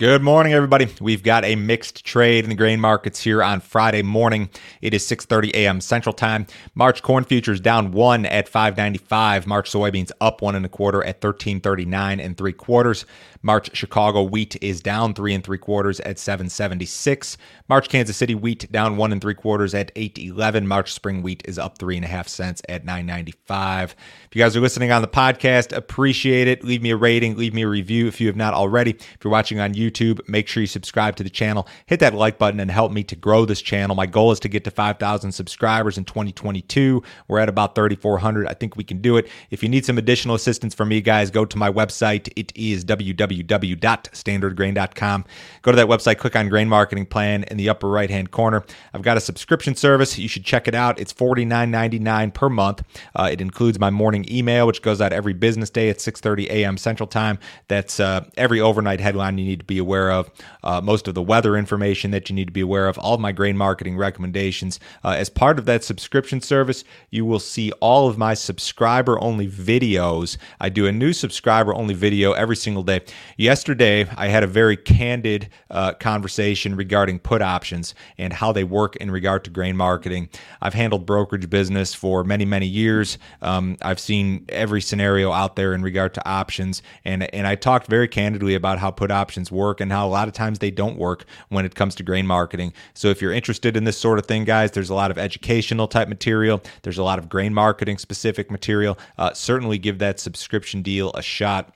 Good morning, everybody. We've got a mixed trade in the grain markets here on Friday morning. It is 6:30 a.m. Central Time. March corn futures down one at 5.95. March soybeans up one and a quarter at 13.39 and three quarters. March Chicago wheat is down three and three quarters at 776. March Kansas City wheat down one and three quarters at 811. March spring wheat is up three and a half cents at 995. If you guys are listening on the podcast, appreciate it. Leave me a rating, leave me a review if you have not already. If you're watching on YouTube, make sure you subscribe to the channel, hit that like button, and help me to grow this channel. My goal is to get to 5,000 subscribers in 2022. We're at about 3,400. I think we can do it. If you need some additional assistance from me, guys, go to my website. It is www.standardgrain.com. Go to that website, click on Grain Marketing Plan in the upper right hand corner. I've got a subscription service. You should check it out. It's $49.99 per month. Uh, it includes my morning email, which goes out every business day at 6:30 a.m. Central Time. That's uh, every overnight headline you need to be aware of, uh, most of the weather information that you need to be aware of, all of my grain marketing recommendations. Uh, as part of that subscription service, you will see all of my subscriber only videos. I do a new subscriber only video every single day. Yesterday, I had a very candid uh, conversation regarding put options and how they work in regard to grain marketing. I've handled brokerage business for many, many years. Um, I've seen every scenario out there in regard to options, and and I talked very candidly about how put options work and how a lot of times they don't work when it comes to grain marketing. So if you're interested in this sort of thing, guys, there's a lot of educational type material. There's a lot of grain marketing specific material. Uh, certainly give that subscription deal a shot.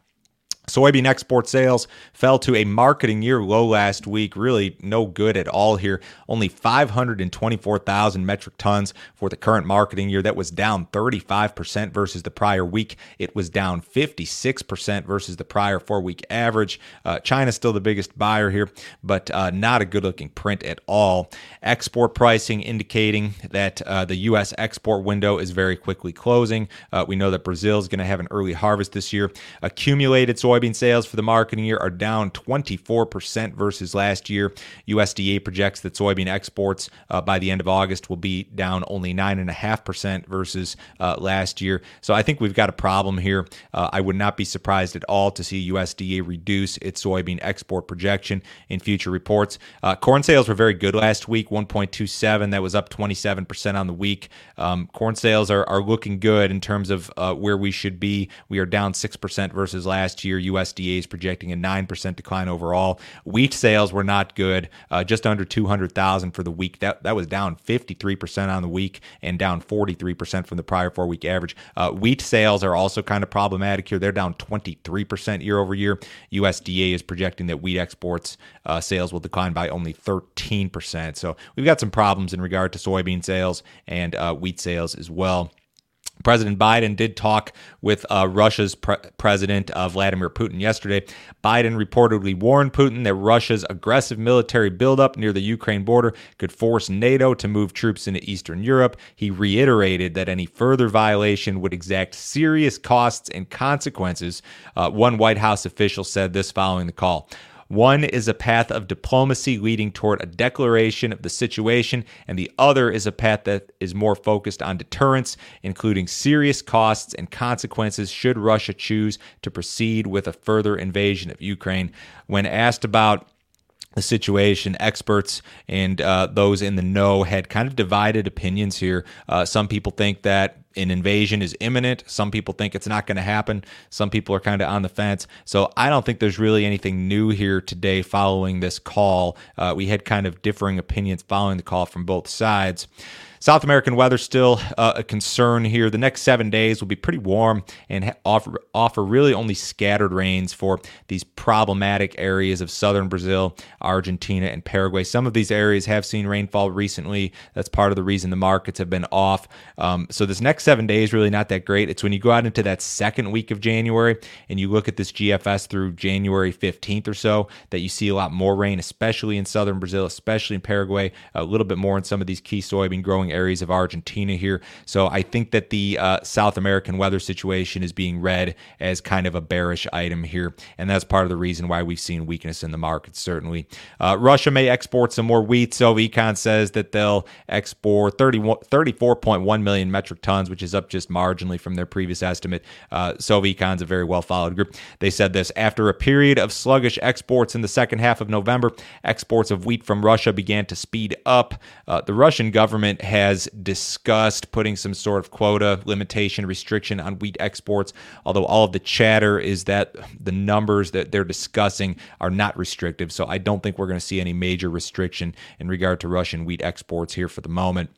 Soybean export sales fell to a marketing year low last week. Really, no good at all here. Only 524,000 metric tons for the current marketing year. That was down 35% versus the prior week. It was down 56% versus the prior four week average. Uh, China's still the biggest buyer here, but uh, not a good looking print at all. Export pricing indicating that uh, the U.S. export window is very quickly closing. Uh, we know that Brazil is going to have an early harvest this year. Accumulated soybean soybean sales for the marketing year are down 24% versus last year. USDA projects that soybean exports uh, by the end of August will be down only 9.5% versus uh, last year. So I think we've got a problem here. Uh, I would not be surprised at all to see USDA reduce its soybean export projection in future reports. Uh, corn sales were very good last week, 1.27. That was up 27% on the week. Um, corn sales are, are looking good in terms of uh, where we should be. We are down 6% versus last year. USDA is projecting a 9% decline overall. Wheat sales were not good, uh, just under 200,000 for the week. That, that was down 53% on the week and down 43% from the prior four week average. Uh, wheat sales are also kind of problematic here. They're down 23% year over year. USDA is projecting that wheat exports uh, sales will decline by only 13%. So we've got some problems in regard to soybean sales and uh, wheat sales as well. President Biden did talk with uh, Russia's pre- president, uh, Vladimir Putin, yesterday. Biden reportedly warned Putin that Russia's aggressive military buildup near the Ukraine border could force NATO to move troops into Eastern Europe. He reiterated that any further violation would exact serious costs and consequences. Uh, one White House official said this following the call. One is a path of diplomacy leading toward a declaration of the situation, and the other is a path that is more focused on deterrence, including serious costs and consequences should Russia choose to proceed with a further invasion of Ukraine. When asked about the situation. Experts and uh, those in the know had kind of divided opinions here. Uh, some people think that an invasion is imminent. Some people think it's not going to happen. Some people are kind of on the fence. So I don't think there's really anything new here today following this call. Uh, we had kind of differing opinions following the call from both sides. South American weather still uh, a concern here. The next seven days will be pretty warm and offer offer really only scattered rains for these problematic areas of southern Brazil, Argentina, and Paraguay. Some of these areas have seen rainfall recently. That's part of the reason the markets have been off. Um, so this next seven days really not that great. It's when you go out into that second week of January and you look at this GFS through January 15th or so that you see a lot more rain, especially in southern Brazil, especially in Paraguay, a little bit more in some of these key soybean growing growing areas of Argentina here. So I think that the uh, South American weather situation is being read as kind of a bearish item here. And that's part of the reason why we've seen weakness in the market, certainly. Uh, Russia may export some more wheat. Sovecon says that they'll export 34.1 million metric tons, which is up just marginally from their previous estimate. Uh, Sovecon's a very well followed group. They said this after a period of sluggish exports in the second half of November, exports of wheat from Russia began to speed up. Uh, the Russian government has discussed putting some sort of quota limitation restriction on wheat exports, although all of the chatter is that the numbers that they're discussing are not restrictive. So I don't think we're going to see any major restriction in regard to Russian wheat exports here for the moment.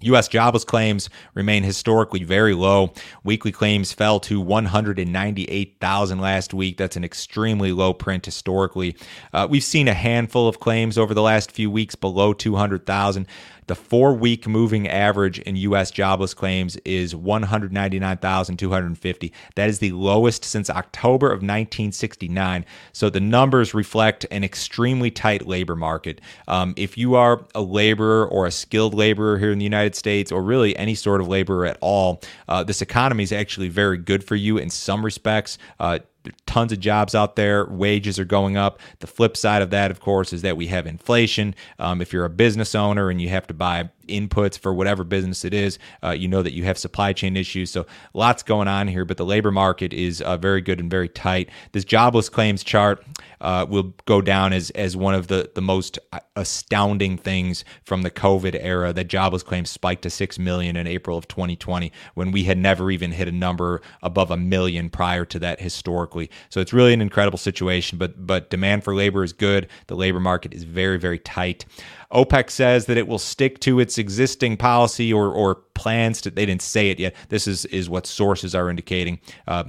U.S. jobless claims remain historically very low. Weekly claims fell to 198,000 last week. That's an extremely low print historically. Uh, we've seen a handful of claims over the last few weeks below 200,000. The four week moving average in U.S. jobless claims is 199,250. That is the lowest since October of 1969. So the numbers reflect an extremely tight labor market. Um, if you are a laborer or a skilled laborer here in the United States, or really any sort of laborer at all, uh, this economy is actually very good for you in some respects. Uh, tons of jobs out there. Wages are going up. The flip side of that, of course, is that we have inflation. Um, if you're a business owner and you have to buy inputs for whatever business it is, uh, you know that you have supply chain issues. So lots going on here, but the labor market is uh, very good and very tight. This jobless claims chart uh, will go down as as one of the the most astounding things from the COVID era. That jobless claims spiked to six million in April of 2020 when we had never even hit a number above a million prior to that historically. So it's really an incredible situation. But but demand for labor is good. The labor market is very very tight. OPEC says that it will stick to its existing policy or, or plans to, they didn't say it yet. This is, is what sources are indicating. Uh,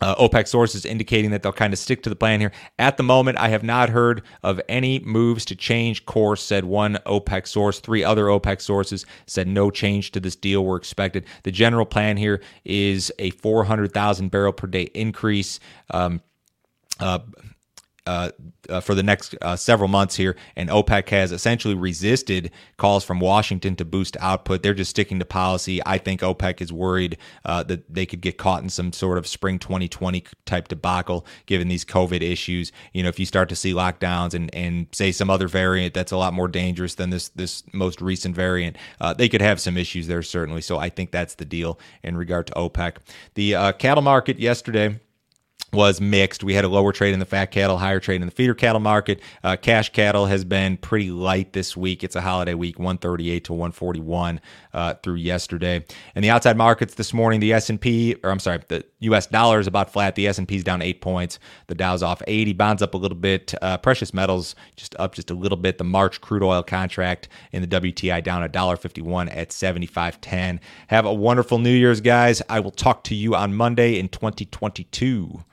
uh, OPEC sources indicating that they'll kind of stick to the plan here. At the moment, I have not heard of any moves to change course, said one OPEC source. Three other OPEC sources said no change to this deal were expected. The general plan here is a 400,000 barrel per day increase. Um, uh, uh, uh, for the next uh, several months here, and OPEC has essentially resisted calls from Washington to boost output. They're just sticking to policy. I think OPEC is worried uh, that they could get caught in some sort of spring 2020 type debacle given these COVID issues. You know, if you start to see lockdowns and, and say some other variant that's a lot more dangerous than this this most recent variant, uh, they could have some issues there certainly. So I think that's the deal in regard to OPEC. The uh, cattle market yesterday was mixed. We had a lower trade in the fat cattle, higher trade in the feeder cattle market. Uh, cash cattle has been pretty light this week. It's a holiday week, 138 to 141 uh, through yesterday. And the outside markets this morning, the S&P, or I'm sorry, the U.S. dollar is about flat. The S&P is down eight points. The Dow's off 80. Bonds up a little bit. Uh, precious metals just up just a little bit. The March crude oil contract in the WTI down $1.51 at 75.10. Have a wonderful New Year's, guys. I will talk to you on Monday in 2022.